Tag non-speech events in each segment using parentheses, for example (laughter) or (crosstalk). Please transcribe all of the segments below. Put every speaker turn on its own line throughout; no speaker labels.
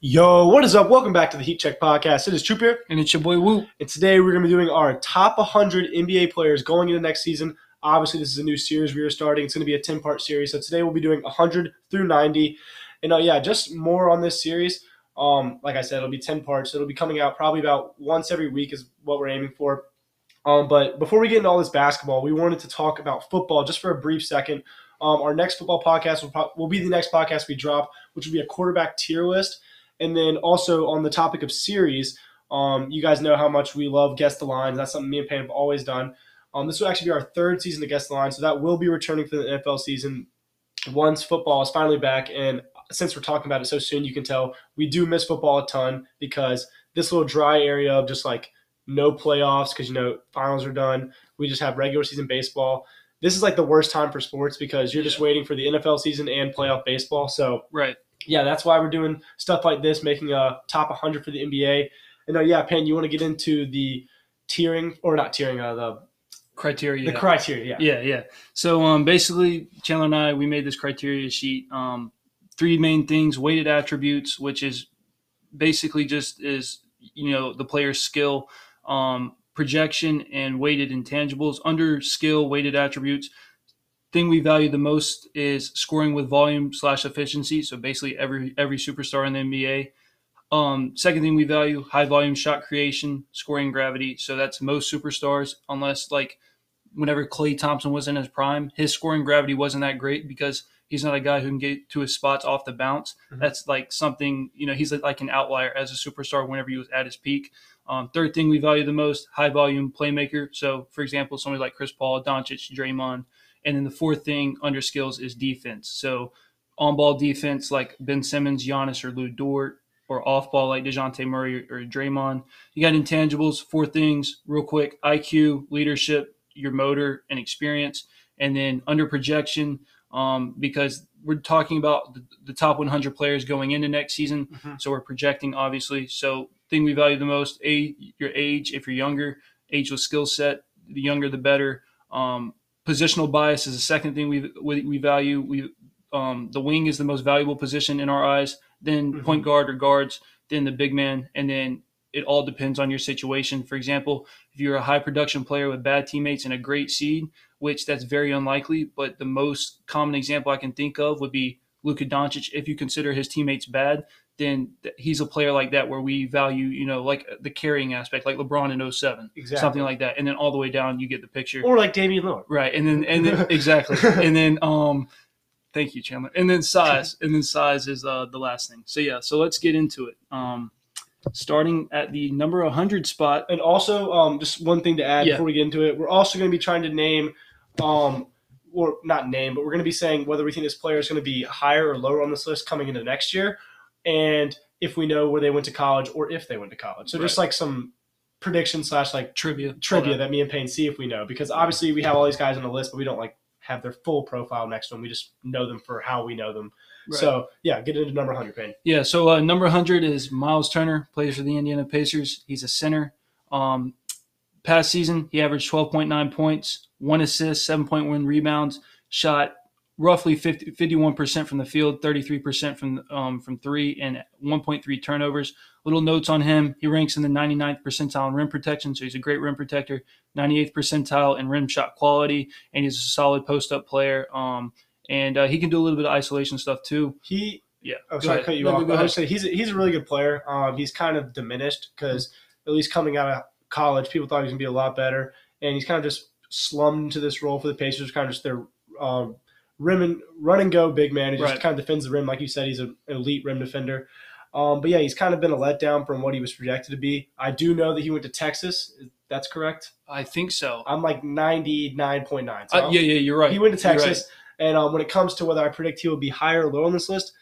Yo, what is up? Welcome back to the Heat Check Podcast. It is Troop here,
And it's your boy Woo.
and today we're going to be doing our top 100 NBA players going into next season. Obviously, this is a new series we are starting. It's going to be a 10 part series. So today we'll be doing 100 through 90. And uh, yeah, just more on this series. Um, like I said, it'll be 10 parts. It'll be coming out probably about once every week, is what we're aiming for. Um, but before we get into all this basketball, we wanted to talk about football just for a brief second. Um, our next football podcast will, pro- will be the next podcast we drop, which will be a quarterback tier list. And then also on the topic of series, um, you guys know how much we love guess the lines. That's something me and Payne have always done. Um, this will actually be our third season to guess the line, so that will be returning for the NFL season once football is finally back. And since we're talking about it so soon, you can tell we do miss football a ton because this little dry area of just like no playoffs because you know finals are done. We just have regular season baseball. This is like the worst time for sports because you're just waiting for the NFL season and playoff baseball. So
Right.
yeah, that's why we're doing stuff like this, making a top 100 for the NBA. And uh, yeah, Payne, you want to get into the tiering or not tiering, uh, the
Criteria.
the criteria. Yeah.
yeah, yeah. So um, basically, Chandler and I, we made this criteria sheet. Um, three main things: weighted attributes, which is basically just is you know the player's skill, um, projection, and weighted intangibles. Under skill, weighted attributes. Thing we value the most is scoring with volume slash efficiency. So basically, every every superstar in the NBA. Um, second thing we value high volume shot creation, scoring gravity. So that's most superstars, unless like whenever Klay Thompson was in his prime, his scoring gravity wasn't that great because he's not a guy who can get to his spots off the bounce.
Mhm.
That's like something, you know, he's like an outlier as a superstar whenever he was at his peak. Um, third thing we value the most, high volume playmaker. So, for example, somebody like Chris Paul, Doncic, Draymond. And then the fourth thing under skills is defense. So, on ball defense like Ben Simmons, Giannis, or Lu Dort, or off ball like Dejounte Murray or, or Draymond. You got intangibles, four things, real quick IQ, leadership, your motor, and experience. And then under projection, um, because we're talking about the, the top 100 players going into next season.
Mhm.
So we're projecting, obviously. So, thing we value the most, a your age, if you're younger, age with skill set, the younger the better. Um, positional bias is the second thing we we, we value. We um, the wing is the most valuable position in our eyes. Then
Mhm.
point guard or guards. Then the big man, and then it all depends on your situation. For example, if you're a high production player with bad teammates and a great seed, which that's very unlikely, but the most common example I can think of would be Luka Doncic. If you consider his teammates bad, then he's a player like that where we value, you know, like the carrying aspect, like LeBron in 07,
Exactly.
something like that. And then all the way down, you get the picture.
Or like Damian Lillard.
Right, and then and then (laughs) exactly, and then um, thank you, Chandler. And then size, (laughs) and then size is uh the last thing. So yeah, so let's get into it. Um, starting at the number 100 spot.
And also, um, just one thing to add
Yeah.
before we get into it, we're also going to be trying to name, um, or not name, but we're going to be saying whether we think this player is going to be higher or lower on this list coming into next year, and if we know where they went to college or if they went to college. So just like some prediction slash like
Trivia,
trivia that me and Payne see if we know, because obviously we have all these guys on the list, but we don't like have their full profile next to them. We just know them for how we know them.
Right.
So yeah, get into number hundred, Payne.
Yeah, so uh, number 100 is Miles Turner, plays for the Indiana Pacers. He's a center. Um, past season, he averaged 12.9 points, one assist, 7.1 rebounds, shot roughly 50, 51% from the field, 33% from um, from three, and 1.3 turnovers. Little notes on him. He ranks in the 99th percentile in rim protection, so he's a great rim protector. 98th percentile in rim shot quality, and he's a solid post up player. Um, and uh, he can do a little bit of isolation stuff too.
He
Yeah.
Oh, sorry
ahead.
cut you
No,
off.
go
I say he's a, he's a really good player. Um, he's kind of diminished because at least coming out of college, people thought he was gonna be a lot better, and he's kind of just slumped into this role for the Pacers, kind of just their um, rim and run and go big man. He just
Right.
kind of defends the rim, like you said. He's an elite rim defender. Um, but yeah, he's kind of been a letdown from what he was projected to be. I do know that he went to Texas. That's correct.
I think so.
I'm like 99.9. So
Uh, yeah, yeah, you're right.
he went to
You're right.
Texas, and um, when it comes to whether I predict he will be higher or lower on this list,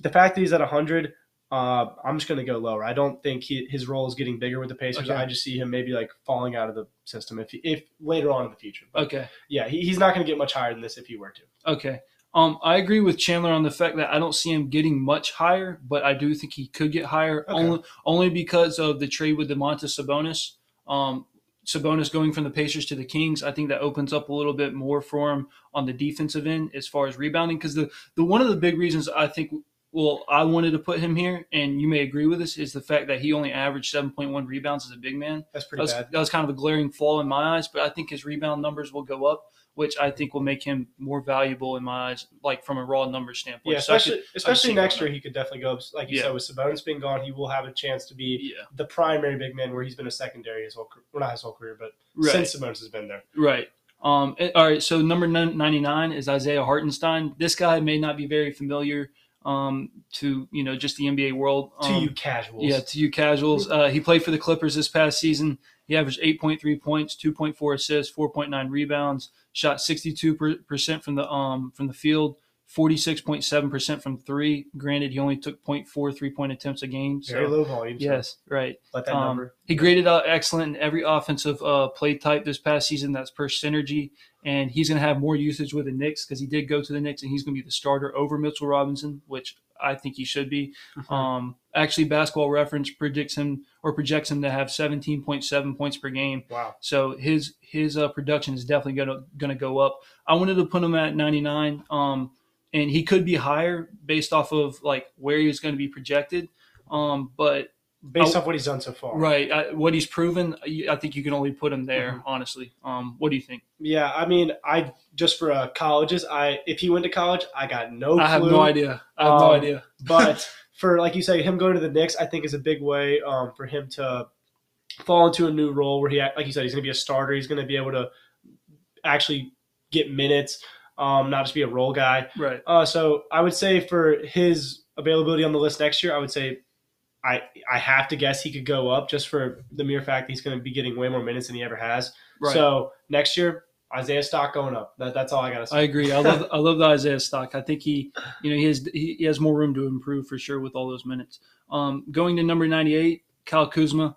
the fact that he's at 100, uh, I'm just going to go lower. I don't think he, his role is getting bigger with the Pacers.
Okay.
I just see him maybe like falling out of the system if if later on in the future. But
Okay.
yeah, he, he's not going to get much higher than this if he were to.
Okay. Um, I agree with Chandler on the fact that I don't see him getting much higher, but I do think he could get higher
Okay.
only only because of the trade with Domantas Sabonis. Um, Sabonis going from the Pacers to the Kings, I think that opens up a little bit more for him on the defensive end as far as rebounding. Because the, the one of the big reasons I think well I wanted to put him here, and you may agree with this, is the fact that he only averaged seven point one rebounds as a big man.
That's
That
pretty
was,
bad.
that was kind of a glaring flaw in my eyes, but I think his rebound numbers will go up, which I think will make him more valuable in my eyes, like from a raw numbers standpoint.
Yeah,
So
especially
could-
especially next year, he could definitely go. up. Like you
Yeah.
said, with Sabonis being gone, he will have a chance to be
yeah,
the primary big man where he's been a secondary his whole career. Well, not his whole career, but
right.
since Sabonis has been there.
Right. Um, all right. So number 99 is Isaiah Hartenstein. This guy may not be very familiar um, to you know just the NBA world.
to
Um,
you casuals.
Yeah, to you casuals. Uh, he played for the Clippers this past season. He averaged 8.3 points, 2.4 assists, 4.9 rebounds. Shot 62 percent from the um from the field, 46.7 percent from three. Granted, he only took 0.4 three point attempts a game. So
very low volume. so
yes, right.
let that
Um,
number.
He graded out excellent in every offensive uh, play type this past season. That's per synergy, and he's going to have more usage with the Knicks because he did go to the Knicks, and he's going to be the starter over Mitchell Robinson, which I think he should be. Um, actually, Basketball Reference predicts him or projects him to have 17.7 points per game.
Wow.
So his his uh, production is definitely going to going to go up. I wanted to put him at 99, um, and he could be higher based off of like where he's going to be projected. Um, but
Based
Oh,
off what he's done so far.
Right. I, what he's proven, I I think you can only put him there,
Mhm.
honestly. Um, what do you think?
Yeah, I mean, I just for uh, colleges, I if he went to college, I got no.
I have no idea. I have no
Um,
idea. (laughs)
but for like you say, him going to the Knicks, I think is a big way um, for him to fall into a new role where he, like you said, he's going to be a starter. He's going to be able to actually get minutes, um, not just be a role guy.
Right.
Uh, so I would say for his availability on the list next year, I would say I I have to guess he could go up just for the mere fact that he's going to be getting way more minutes than he ever has.
Right.
So next year, Isaiah Stock going up. That, that's all I got to say.
I agree. I love I love the Isaiah stock. I think he, you know, he has he, he has more room to improve for sure with all those minutes. Um, going to number 98, Kyle Kuzma,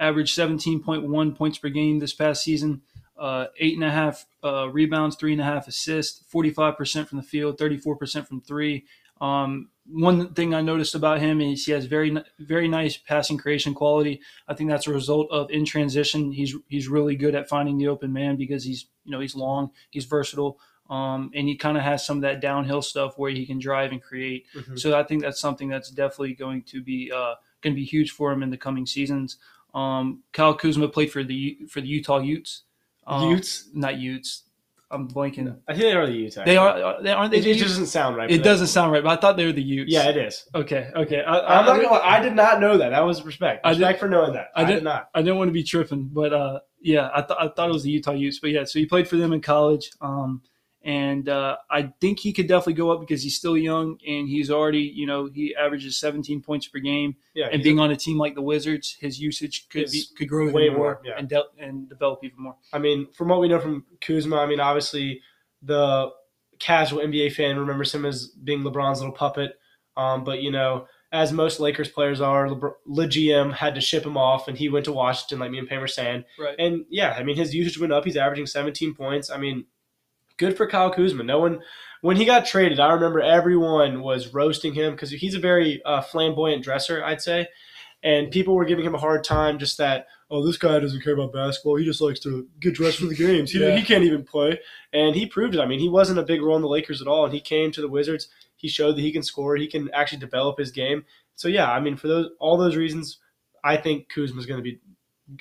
averaged 17.1 points per game this past season. Uh, eight and a half uh, rebounds, three and a half assists, 45% from the field, 34% from three. Um, one thing I noticed about him is he has very very nice passing creation quality. I think that's a result of in transition. He's he's really good at finding the open man because he's you know he's long, he's versatile, um, and he kind of has some of that downhill stuff where he can drive and create.
Mhm.
So I think that's something that's definitely going to be uh, going to be huge for him in the coming seasons. Um, Kyle Kuzma played for the for the Utah Utes. Um,
Utes?
not Utes. I'm blanking.
I think they are the Utes.
They are. They aren't they?
it,
the
it just doesn't sound right.
It doesn't sound right, but I thought they were the Utes.
Yeah, it is.
Okay. Okay. I,
I'm not gonna. I did not know that. That was respect.
I did-
Respect for knowing that.
I
I,
did-
did not.
I didn't want to be tripping, but uh, yeah, I, th- I thought it was the Utah Utes. But yeah, so he played for them in college, um, and uh, I think he could definitely go up because he's still young and he's already, you know, he averages 17 points per game.
Yeah,
And being on a team like the Wizards, his usage could be could grow even
way
more,
more, yeah.
and de- and develop even more.
I mean, from what we know from Kuzma, I mean, obviously the casual NBA fan remembers him as being LeBron's little puppet. Um, but you know, as most Lakers players are, LeBron, Le had to ship him off, and he went to Washington, like me and Pam were saying.
Right.
And yeah, I mean, his usage went up. He's averaging 17 points. I mean, good for Kyle Kuzma. No one, when he got traded, I remember everyone was roasting him because he's a very uh, flamboyant dresser, I'd say. And people were giving him a hard time just that, oh, this guy doesn't care about basketball. He just likes to get dressed for the games. He,
Yeah.
he can't even play. And he proved it. I mean, he wasn't a big role in the Lakers at all. And he came to the Wizards. He showed that he can score. He can actually develop his game. So, yeah, I mean, for those all those reasons, I think Kuzma's going to be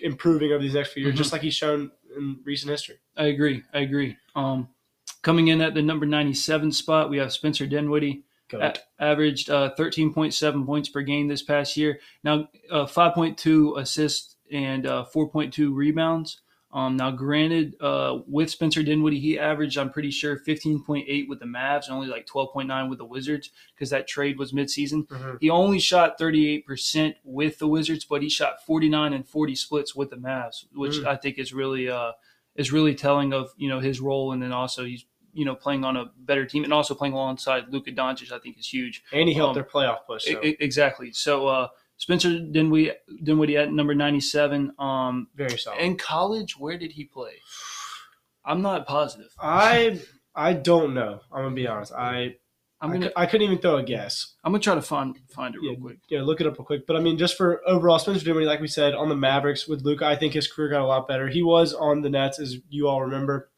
improving over these next few years,
Mhm.
just like he's shown in recent history.
I agree. I agree. Um, coming in at the number 97 spot, we have Spencer Dinwiddie. A- averaged uh, 13.7 points per game this past year. Now, uh, 5.2 assists and uh, 4.2 rebounds. Um, now, granted, uh, with Spencer Dinwiddie, he averaged, I'm pretty sure, 15.8 with the Mavs and only like 12.9 with the Wizards because that trade was midseason.
Mhm.
He only shot 38% with the Wizards, but he shot 49 and 40 splits with the Mavs, which
Mm.
I think is really uh, is really telling of you know his role, and then also he's you know playing on a better team and also playing alongside Luka Doncic. I think is huge.
And he helped
Um,
their playoff push. So.
Exactly. So uh, Spencer Dinwiddie, Dinwiddie at number 97. Um,
very solid.
in college, where did he play? I'm not positive.
I I don't know. I'm gonna be honest. I
I'm gonna
I couldn't even throw a guess.
I'm gonna try to find find it real
Yeah.
quick.
Yeah, look it up real quick. But I mean, just for overall, Spencer Dinwiddie, like we said, on the Mavericks with Luka, I think his career got a lot better. He was on the Nets, as you all remember.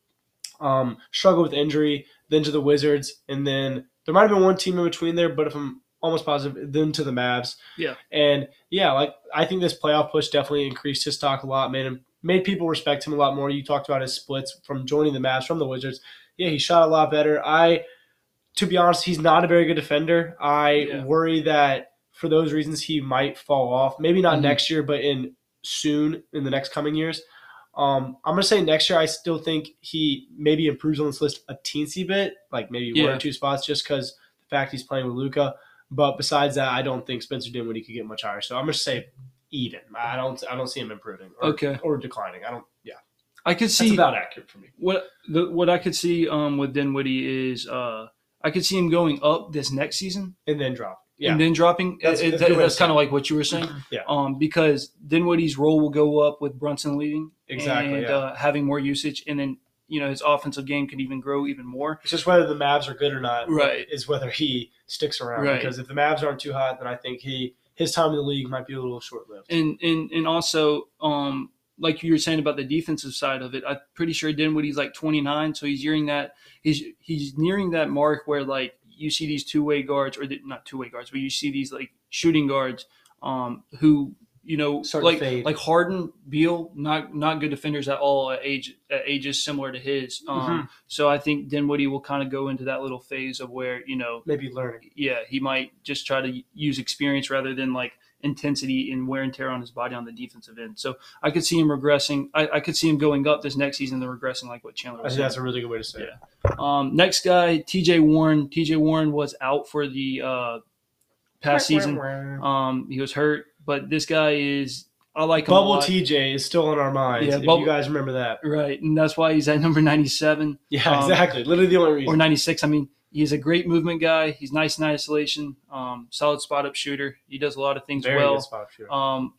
Um, struggled with injury, then to the Wizards, and then there might have been one team in between there, but if I'm almost positive, then to the Mavs.
Yeah.
And yeah, like I think this playoff push definitely increased his stock a lot, made him made people respect him a lot more. You talked about his splits from joining the Mavs from the Wizards. Yeah, he shot a lot better. I to be honest, he's not a very good defender. I
Yeah.
worry that for those reasons he might fall off. Maybe not
Mhm.
next year, but in soon in the next coming years. Um, I'm gonna say next year. I still think he maybe improves on this list a teensy bit, like maybe one or two spots, just because the fact he's playing with Luka. But besides that, I don't think Spencer Dinwiddie could get much higher. So I'm gonna say even. I don't. I don't see him improving or,
Okay.
or declining. I don't. Yeah,
I could
that's
see
about accurate for me.
what the what I could see um with Dinwiddie is uh I could see him going up this next season
And then drop. Yeah,
and then dropping.
That's-
It-
that's
it-
a good way to
that's kind of like what you were saying.
Yeah.
Um, because Dinwiddie's role will go up with Brunson leading
Exactly,
and
yeah.
uh, having more usage, and then you know his offensive game could even grow even more.
It's just whether the Mavs are good or not.
Right.
Is whether he sticks around.
Right.
Because if the Mavs aren't too hot, then I think he his time in the league might be a little short lived.
And and and also um like you were saying about the defensive side of it, I'm pretty sure Dinwiddie's like 29, so he's nearing that he's he's nearing that mark where like you see these two way guards or the, not two way guards, but you see these like shooting guards um who you know
Start
like
fade.
like Harden, Beal, not not good defenders at all at age at ages similar to his. Um,
Mm-hmm.
So I think Dinwiddie will kind of go into that little phase of where you know
Maybe learning.
yeah, he might just try to use experience rather than like intensity and wear and tear on his body on the defensive end. So I could see him regressing. I, I could see him going up this next season and regressing like what Chandler
I think
saying.
that's a really good way to say it.
Um, next guy, TJ Warren. TJ Warren was out for the uh, past season. Um, he was hurt, but this guy is. I like him a
Bubble
lot.
TJ is still in our minds.
Yeah,
if
Bubble-
you guys remember that.
Right, and that's why he's at number ninety-seven.
Yeah,
Um,
exactly. Literally the only reason. or
96. I mean, he's a great movement guy. He's nice in isolation, um, solid spot up shooter. He does a lot of things
Very
well.
good spot shooter.
Um,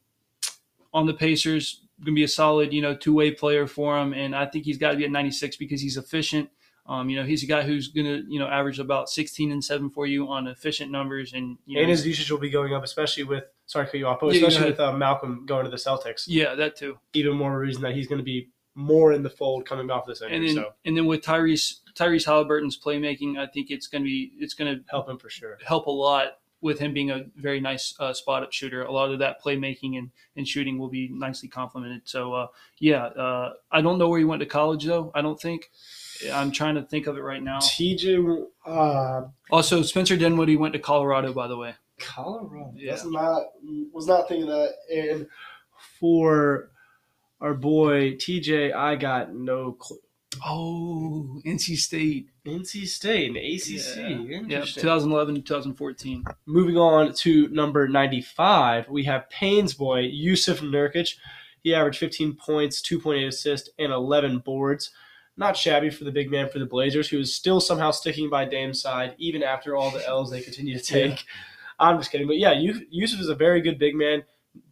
on the Pacers, gonna be a solid, you know, two way player for him, and I think he's got to be at 96 because he's efficient. Um, you know, he's a guy who's gonna, you know, average about 16 and seven for you on efficient numbers, and you know,
and his usage will be going up, especially with sorry to cut you off, but
Yeah,
especially with uh, Malcolm going to the Celtics.
yeah, that too.
Even more reason that he's going to be more in the fold coming off this
And
injury.
then,
so
and then with Tyrese Tyrese Haliburton's playmaking, I think it's gonna be it's gonna
help him for sure.
help a lot with him being a very nice uh, spot up shooter. A lot of that playmaking and, and shooting will be nicely complemented. So, uh, yeah, uh, I don't know where he went to college, though. I don't think. I'm trying to think of it right now.
TJ, uh,
Also, Spencer Dinwiddie went to Colorado, by the way.
Colorado.
Yeah.
That's not was not thinking that. And for our boy TJ, I got no clue.
Oh, NC State.
NC State and ACC.
Yeah,
Interesting.
2011 to 2014.
Moving on to number 95, we have Payne's boy, Jusuf Nurkic. He averaged 15 points, 2.8 assists, and 11 boards. Not shabby for the big man for the Blazers, who is still somehow sticking by Dame's side, even after all the L's they continue to (laughs) take.
Yeah.
I'm just kidding. But yeah, Jusuf is a very good big man,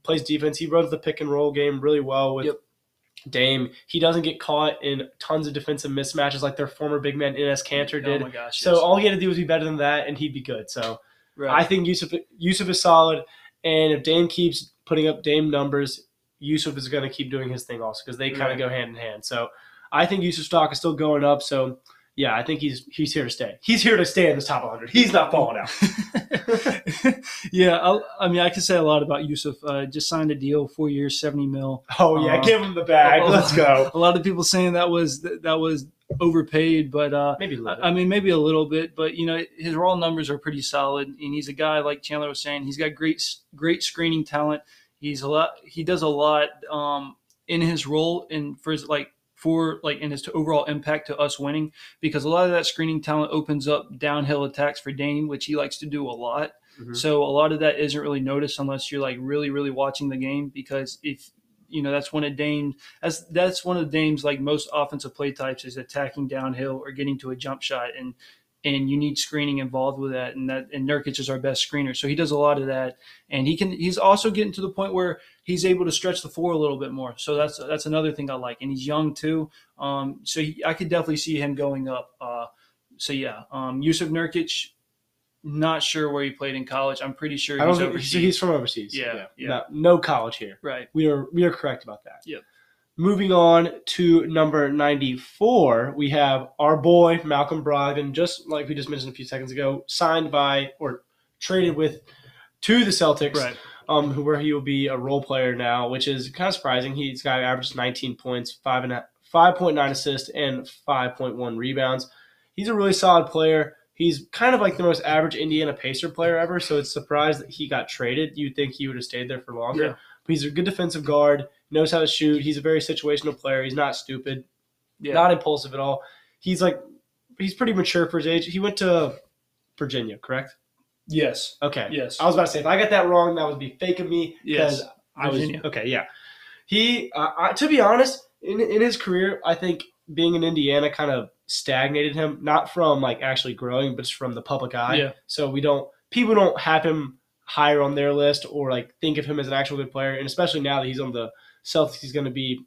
plays defense. He runs the pick and roll game really well with
Yep.
Dame. He doesn't get caught in tons of defensive mismatches like their former big man, Enes Kanter, oh did.
Oh my gosh.
So
yes.
all he had to do was be better than that, and he'd be good. So I think Jusuf Jusuf is solid, and if Dame keeps putting up Dame numbers, Jusuf is going to keep doing his thing also because they kind
Right.
of go hand in hand. So I think Jusuf stock is still going up. So yeah, I think he's he's here to stay. He's here to stay in this top 100. He's not falling out. (laughs)
yeah, I, I mean, I can say a lot about Jusuf. Uh, just signed a deal, four years, 70 mil.
Oh yeah,
Uh,
give him the bag.
oh,
Let's go. (laughs)
A lot of people saying that was that was overpaid, but uh,
Maybe a little
I mean, maybe a little bit, but you know, his raw numbers are pretty solid, and he's a guy like Chandler was saying. He's got great, great screening talent. He's a lot. He does a lot um, in his role, and for his like for like in his overall impact to us winning, because a lot of that screening talent opens up downhill attacks for Dame, which he likes to do a lot.
Mhm.
So a lot of that isn't really noticed unless you're like really, really watching the game, because if you know that's one of Dame that's that's one of Dame's like most offensive play types is attacking downhill or getting to a jump shot and and you need screening involved with that and that and Nurkic is our best screener so he does a lot of that and he can he's also getting to the point where he's able to stretch the floor a little bit more so that's that's another thing I like and he's young too um so he, I could definitely see him going up uh so yeah um Jusuf Nurkic Not sure where he played in college. I'm pretty sure he's overseas.
he's, from overseas.
Yeah, yeah.
No, no college here.
right.
We are we are correct about that.
Yep.
Moving on to number 94, we have our boy Malcolm Brogdon, just like we just mentioned a few seconds ago, signed by or traded with to the Celtics,
Right.
Um, where he will be a role player now, which is kind of surprising. He's got averaged 19 points, five and a, 5.9 assists, and 5.1 rebounds. He's a really solid player. He's kind of like the most average Indiana Pacer player ever, so it's surprised that he got traded. You'd think he would have stayed there for longer.
Yeah.
But he's a good defensive guard, knows how to shoot. He's a very situational player. He's not stupid,
Yeah.
not impulsive at all. He's like, he's pretty mature for his age. He went to Virginia, correct?
Yes.
Okay.
Yes.
I was about to say, if I got that wrong, that would be fake of me.
Yes.
I was
Virginia.
okay. Yeah. He, uh, I, to be honest, in in his career, I think being in Indiana kind of stagnated him, not from like actually growing, but just from the public eye.
Yeah.
So we don't people don't have him higher on their list or like think of him as an actual good player, and especially now that he's on the Celtics, he's going to be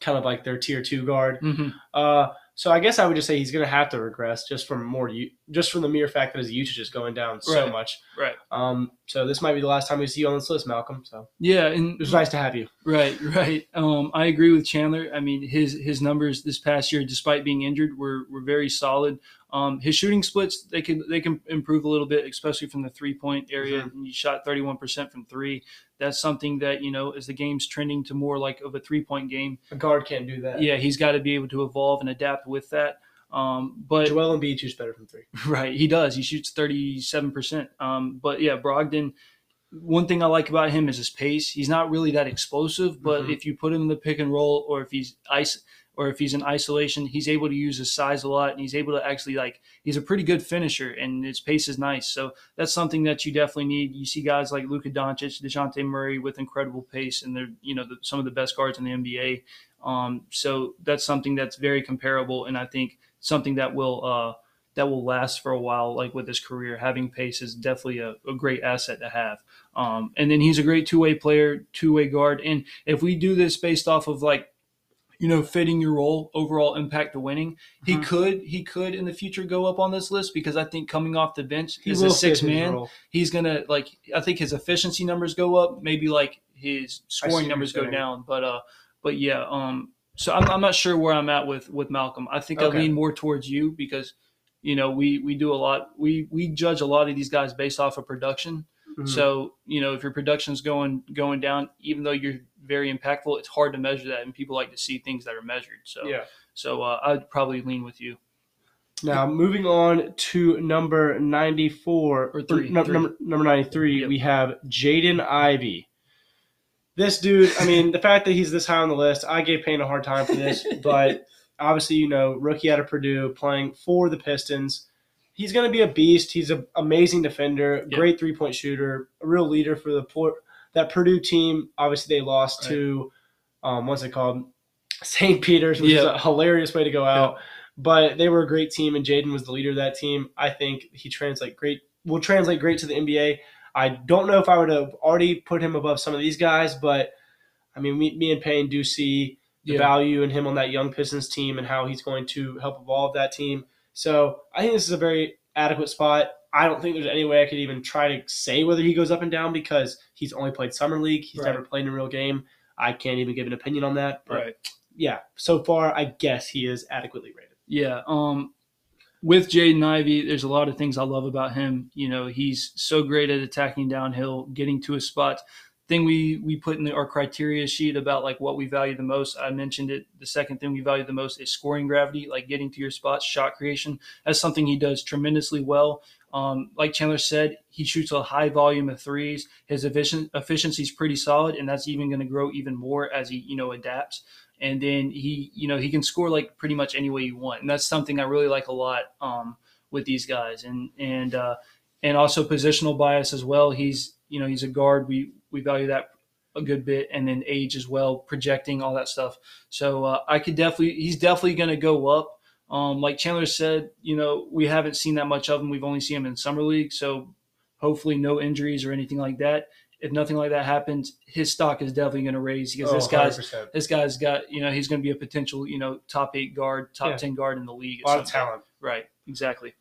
kind of like their tier two guard.
hmm
Uh, so I guess I would just say he's going to have to regress just from more u- just from the mere fact that his usage is going down so
Right.
much.
Right.
Um, so this might be the last time we see you on this list, Malcolm. So
Yeah, and
it was nice to have you.
Right, right. Um, I agree with Chandler. I mean, his his numbers this past year, despite being injured, were were very solid. Um, his shooting splits they can they can improve a little bit, especially from the three point area.
Mm-hmm.
He shot thirty one percent from three. That's something that you know as the game's trending to more like of a three point game.
A guard can't do that.
Yeah, he's got to be able to evolve and adapt with that. Um, but
Joel Embiid shoots better from three. (laughs)
Right, he does. He shoots thirty seven percent. Um, but yeah, Brogdon. One thing I like about him is his pace. He's not really that explosive, but
Mhm.
if you put him in the pick and roll, or if he's ice, or if he's in isolation, he's able to use his size a lot, and he's able to actually like he's a pretty good finisher, and his pace is nice. So that's something that you definitely need. You see guys like Luka Doncic, Dejounte Murray with incredible pace, and they're you know the, some of the best guards in the NBA. Um, so that's something that's very comparable, and I think something that will uh, that will last for a while. Like with his career, having pace is definitely a, a great asset to have. Um, and then he's a great two way player, two way guard. And if we do this based off of like you know fitting your role, overall impact to winning, he
Mhm.
could he could in the future go up on this list because I think coming off the bench
He
as a six man, he's gonna like I think his efficiency numbers go up, maybe like his scoring numbers go down. But uh, but yeah, um, so I'm, I'm not sure where I'm at with with Malcolm. I think
Okay.
I lean more towards you because you know we we do a lot we we judge a lot of these guys based off of production.
Mhm.
So you know if your production's going going down, even though you're very impactful, it's hard to measure that, and people like to see things that are measured. So
yeah.
so uh, I'd probably lean with you.
Now moving on to number ninety four
Or three,
no,
three.
number number ninety three,
Yep.
we have Jaden Ivey. This dude, I mean, the fact that he's this high on the list, I gave Payne a hard time for this, (laughs) but obviously, you know, rookie out of Purdue, playing for the Pistons. He's going to be a beast. He's an amazing defender,
Yep.
great three point shooter, a real leader for the Port. That Purdue team, obviously, they lost to, um, what's it called? (laughs) St. Peter's, which is a hilarious way to go out. But they were a great team, and Jaden was the leader of that team. I think he translate great will translate great to the NBA. I don't know if I would have already put him above some of these guys, but I mean, me, me and Payne do see the
Yeah.
value in him on that young Pistons team and how he's going to help evolve that team. So I think this is a very adequate spot. I don't think there's any way I could even try to say whether he goes up and down because he's only played summer league. He's
Right.
never played in a real game. I can't even give an opinion on that. But
Right.
yeah, so far I guess he is adequately rated.
Yeah. Um, with Jaden Ivey, there's a lot of things I love about him. You know, he's so great at attacking downhill, getting to his spots. Thing we we put in the, our criteria sheet about like what we value the most. I mentioned it. The second thing we value the most is scoring gravity, like getting to your spots, shot creation. That's something he does tremendously well. Um, like Chandler said, he shoots a high volume of threes. His efficiency is pretty solid, and that's even going to grow even more as he you know adapts. And then he you know he can score like pretty much any way you want. And that's something i really like a lot um, with these guys. And and uh, and also positional bias as well. He's you know he's a guard. We we value that a good bit. And then age as well projecting all that stuff. So uh, i could definitely he's definitely going to go up um, like chandler said you know we haven't seen that much of him we've only seen him in summer league so hopefully no injuries or anything like that if nothing like that happens his stock is definitely going to raise because
Oh,
this guy's
100%.
this guy's got you know he's going to be a potential you know top eight guard top
Yeah.
10 guard in the league
a lot of talent.
right exactly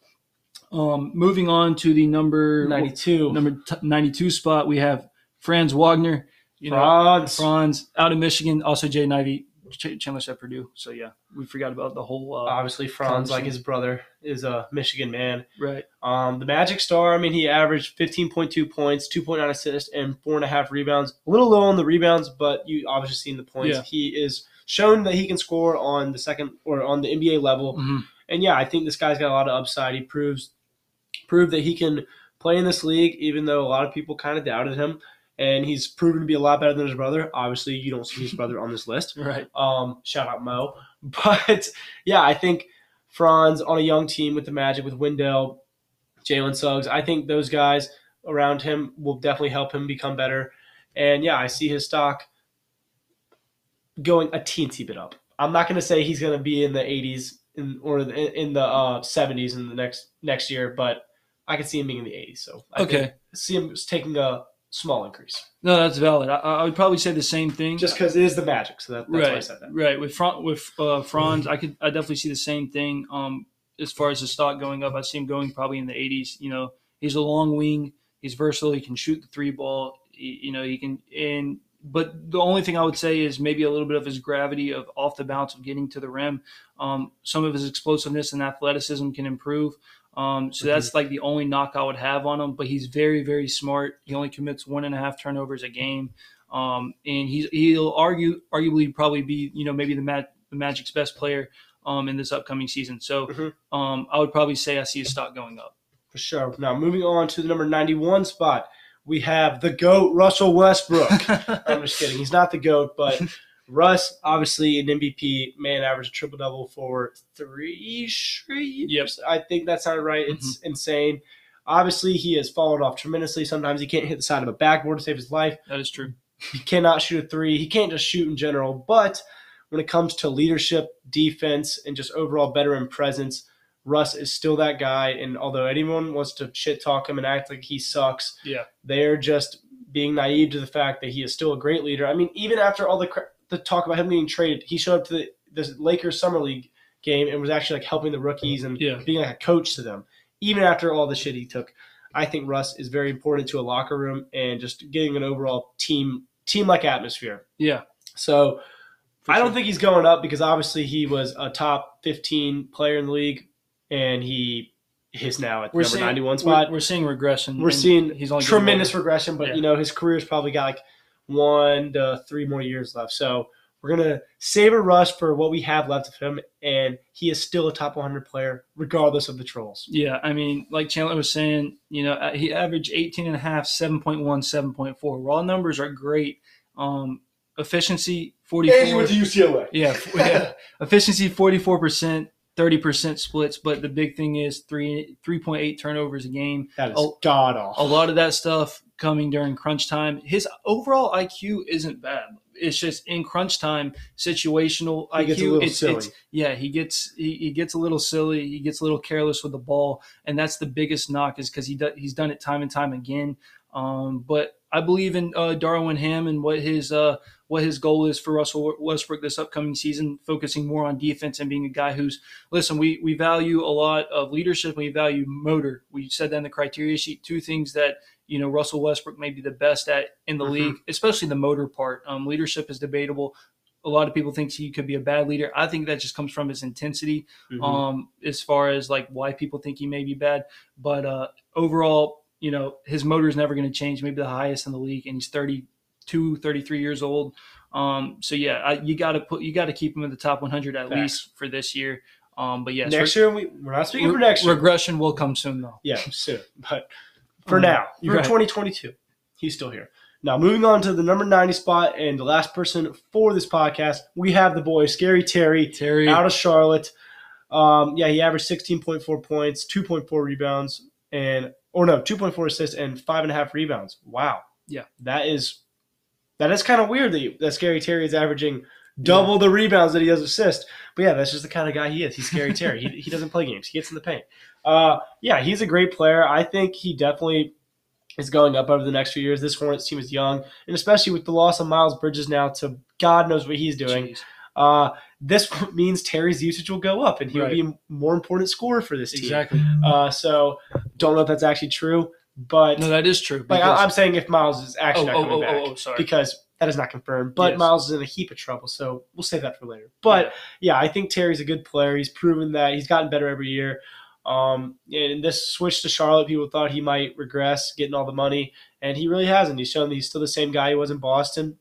Um, moving on to the number
92.
number t- 92 spot, we have Franz Wagner. You know,
Franz.
Franz out of Michigan. Also, Jay Ivey, Ch- Chandler at Purdue. So yeah, we forgot about the whole. Uh,
Obviously, Franz, like his brother, is a Michigan man.
right.
Um, the Magic Star, I mean, he averaged 15.2 points, 2.9 assists, and four and a half rebounds. A little low on the rebounds, but you obviously seen the points.
Yeah.
He is shown that he can score on the second or on the NBA level.
Mhm.
And yeah, I think this guy's got a lot of upside. He proves proved that he can play in this league, even though a lot of people kind of doubted him. And he's proven to be a lot better than his brother. Obviously, you don't see his brother on this list. (laughs)
Right.
Um, shout out Mo. (laughs) But yeah, I think Franz on a young team with the Magic, with Wendell, Jalen Suggs, I think those guys around him will definitely help him become better. And yeah, I see his stock going a teensy bit up. I'm not going to say he's going to be in the 80s in, or in the uh, 70s in the next next year, but I can see him being in the 80s. So I
Okay.
see him taking a small increase
No, that's valid. I, I would probably say the same thing.
just because it is the Magic. So that, that's why I
right,
said that.
right. With Fran- with uh, Franz, I could I definitely see the same thing. Um, as far as the stock going up, I see him going probably in the 80s. You know, he's a long wing. He's versatile. He can shoot the three ball. He, you know, he can and but the only thing I would say is maybe a little bit of his gravity of off the bounce of getting to the rim. Um, some of his explosiveness and athleticism can improve. Um, so that's like the only knock I would have on him. But he's very, very smart. He only commits one and a half turnovers a game, um, and he's he'll argue arguably probably be you know maybe the, Mag- the Magic's best player um, in this upcoming season. So
Mhm.
um, I would probably say I see his stock going up.
For sure. Now, moving on to the number 91 spot, we have the GOAT, Russell Westbrook. (laughs) I'm just kidding. He's not the GOAT, but (laughs) Russ, obviously an MVP, man, averaged a triple double for three straight years. I think that sounded right. It's mm-hmm. insane. Obviously, he has fallen off tremendously. Sometimes he can't hit the side of a backboard to save his life.
that is true.
He cannot shoot a three. He can't just shoot in general. But when it comes to leadership, defense, and just overall veteran presence, Russ is still that guy. And although anyone wants to shit talk him and act like he sucks,
Yeah.
they're just being naive to the fact that he is still a great leader. I mean, even after all the cra- the talk about him being traded, he showed up to the, the Lakers summer league game and was actually like helping the rookies and
Yeah.
being like a coach to them. Even after all the shit he took, I think Russ is very important to a locker room and just getting an overall team team like atmosphere.
Yeah.
So
For
I don't think he's going up because obviously he was a top 15 player in the league and he is now at
We're
number
seeing
91
We're,
spot.
we're seeing regression.
We're seeing
he's only
tremendous regression, but
Yeah.
you know his career's probably got like one to three more years left. So we're gonna savor Russ for what we have left of him, and he is still a top 100 player regardless of the trolls.
Yeah, I mean, like Chandler was saying, you know, uh, he averaged 18 and a half, 7.1, 7.4. Raw numbers are great. Um, efficiency, 44.
UCLA.
Yeah, f- (laughs) yeah. efficiency, 44%, 30% splits. But the big thing is three 3.8 turnovers a game.
That is
Oh,
god
A lot of that stuff coming during crunch time. His overall IQ isn't bad. It's just in crunch time, situational
He
IQ.
gets a little
it's,
silly.
it's yeah, he gets he, he gets a little silly. He gets a little careless with the ball, and that's the biggest knock is because he do, he's done it time and time again. Um, but I believe in uh, Darvin Ham and what his uh, what his goal is for Russell Westbrook this upcoming season, focusing more on defense and being a guy who's listen. We we value a lot of leadership. We value motor. We said that in the criteria sheet. Two things that you know Russell Westbrook may be the best at in the
Mhm.
league, especially the motor part. Um, leadership is debatable. A lot of people think he could be a bad leader. I think that just comes from his intensity
Mhm.
um, as far as like why people think he may be bad. But uh, overall, you know, his motor is never going to change. Maybe the highest in the league, and he's 32, 33 years old. Um, so yeah, I, you got to put you got to keep him in the top 100 at least for this year. Um, but yes,
next
re-
year we, we're not speaking
re-
for next year.
regression will come soon though.
Yeah, soon. (laughs) But for
Um,
now, for
right.
2022, he's still here. Now, moving on to the number 90 spot and the last person for this podcast, we have the boy, Scary Terry,
Terry,
out of Charlotte. Um, yeah, he averaged 16.4 points, 2.4 rebounds, and or no, 2.4 assists and five and a half rebounds. Wow.
Yeah.
that is that is kind of weird that, you, that Scary Terry is averaging double the rebounds that he does assist. But yeah, that's just the kind of guy he is. He's Scary Terry. He, he doesn't play games. He gets in the paint. Uh, yeah, he's a great player. I think he definitely is going up over the next few years. This Hornets team is young, and especially with the loss of Miles Bridges now to God knows what he's doing.
Jeez.
uh, this means Terry's usage will go up, and he'll
Right.
be a more important scorer for this team.
Exactly.
Uh, so don't know if that's actually true, but
No, that is true.
like
because-
I, I'm saying, if Miles is
oh,
actually not
oh,
coming
oh,
back,
oh, oh, sorry.
because that is not confirmed. But
Yes.
Miles is in a heap of trouble, so we'll save that for later. But yeah, I think Terry's a good player. He's proven that he's gotten better every year. Um, and this switch to Charlotte, people thought he might regress, getting all the money, and he really hasn't. He's shown that he's still the same guy he was in Boston.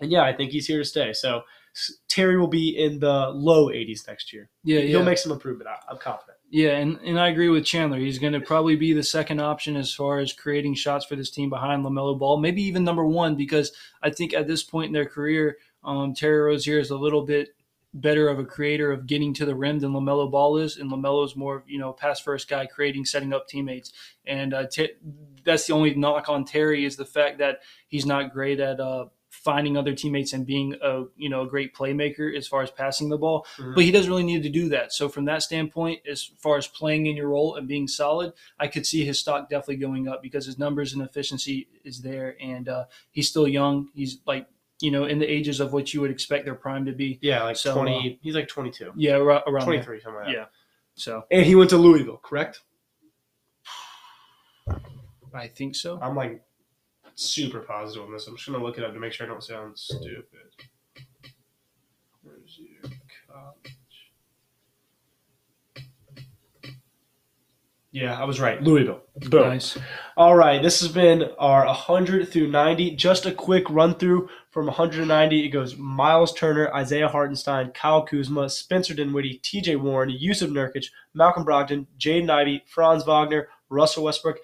And yeah, I think he's here to stay. So Terry will be in the low 80s next year.
yeah,
He'll
yeah.
make some improvement. I- I'm confident.
Yeah, and, and I agree with Chandler. He's going to probably be the second option as far as creating shots for this team behind LaMelo Ball, maybe even number one, because I think at this point in their career, um, Terry Rozier is a little bit better of a creator of getting to the rim than LaMelo Ball is, and LaMelo is more, of you know, pass first guy, creating, setting up teammates. And uh, Ter- that's the only knock on Terry is the fact that he's not great at uh, finding other teammates and being a you know a great playmaker as far as passing the ball
Mhm.
but he doesn't really need to do that. So from that standpoint, as far as playing in your role and being solid, I could see his stock definitely going up because his numbers and efficiency is there, and uh, he's still young. He's like you know in the ages of what you would expect their prime to be.
Yeah, like
So,
20. he's like 22.
Yeah, around, around
23, something like that.
Yeah. So
And he went to Louisville, correct?
I think so.
I'm like super positive on this. I'm just gonna look it up to make sure I don't sound stupid. Where's your college? Yeah, I was right. Louisville. Boom.
Nice.
All right, this has been our 100 through 90. Just a quick run through from 190. It goes Miles Turner, Isaiah Hartenstein, Kyle Kuzma, Spencer Dinwiddie, T.J. Warren, Jusuf Nurkic, Malcolm Brogdon, Jaden Ivey, Franz Wagner, Russell Westbrook,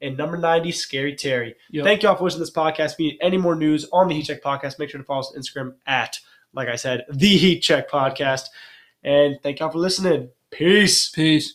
and number 90, Scary Terry.
Yep.
Thank you all for listening to this podcast. If you need any more news on the Heat Check Podcast, make sure to follow us on Instagram at, like I said, the Heat Check Podcast. And thank y'all for listening. Peace.
Peace.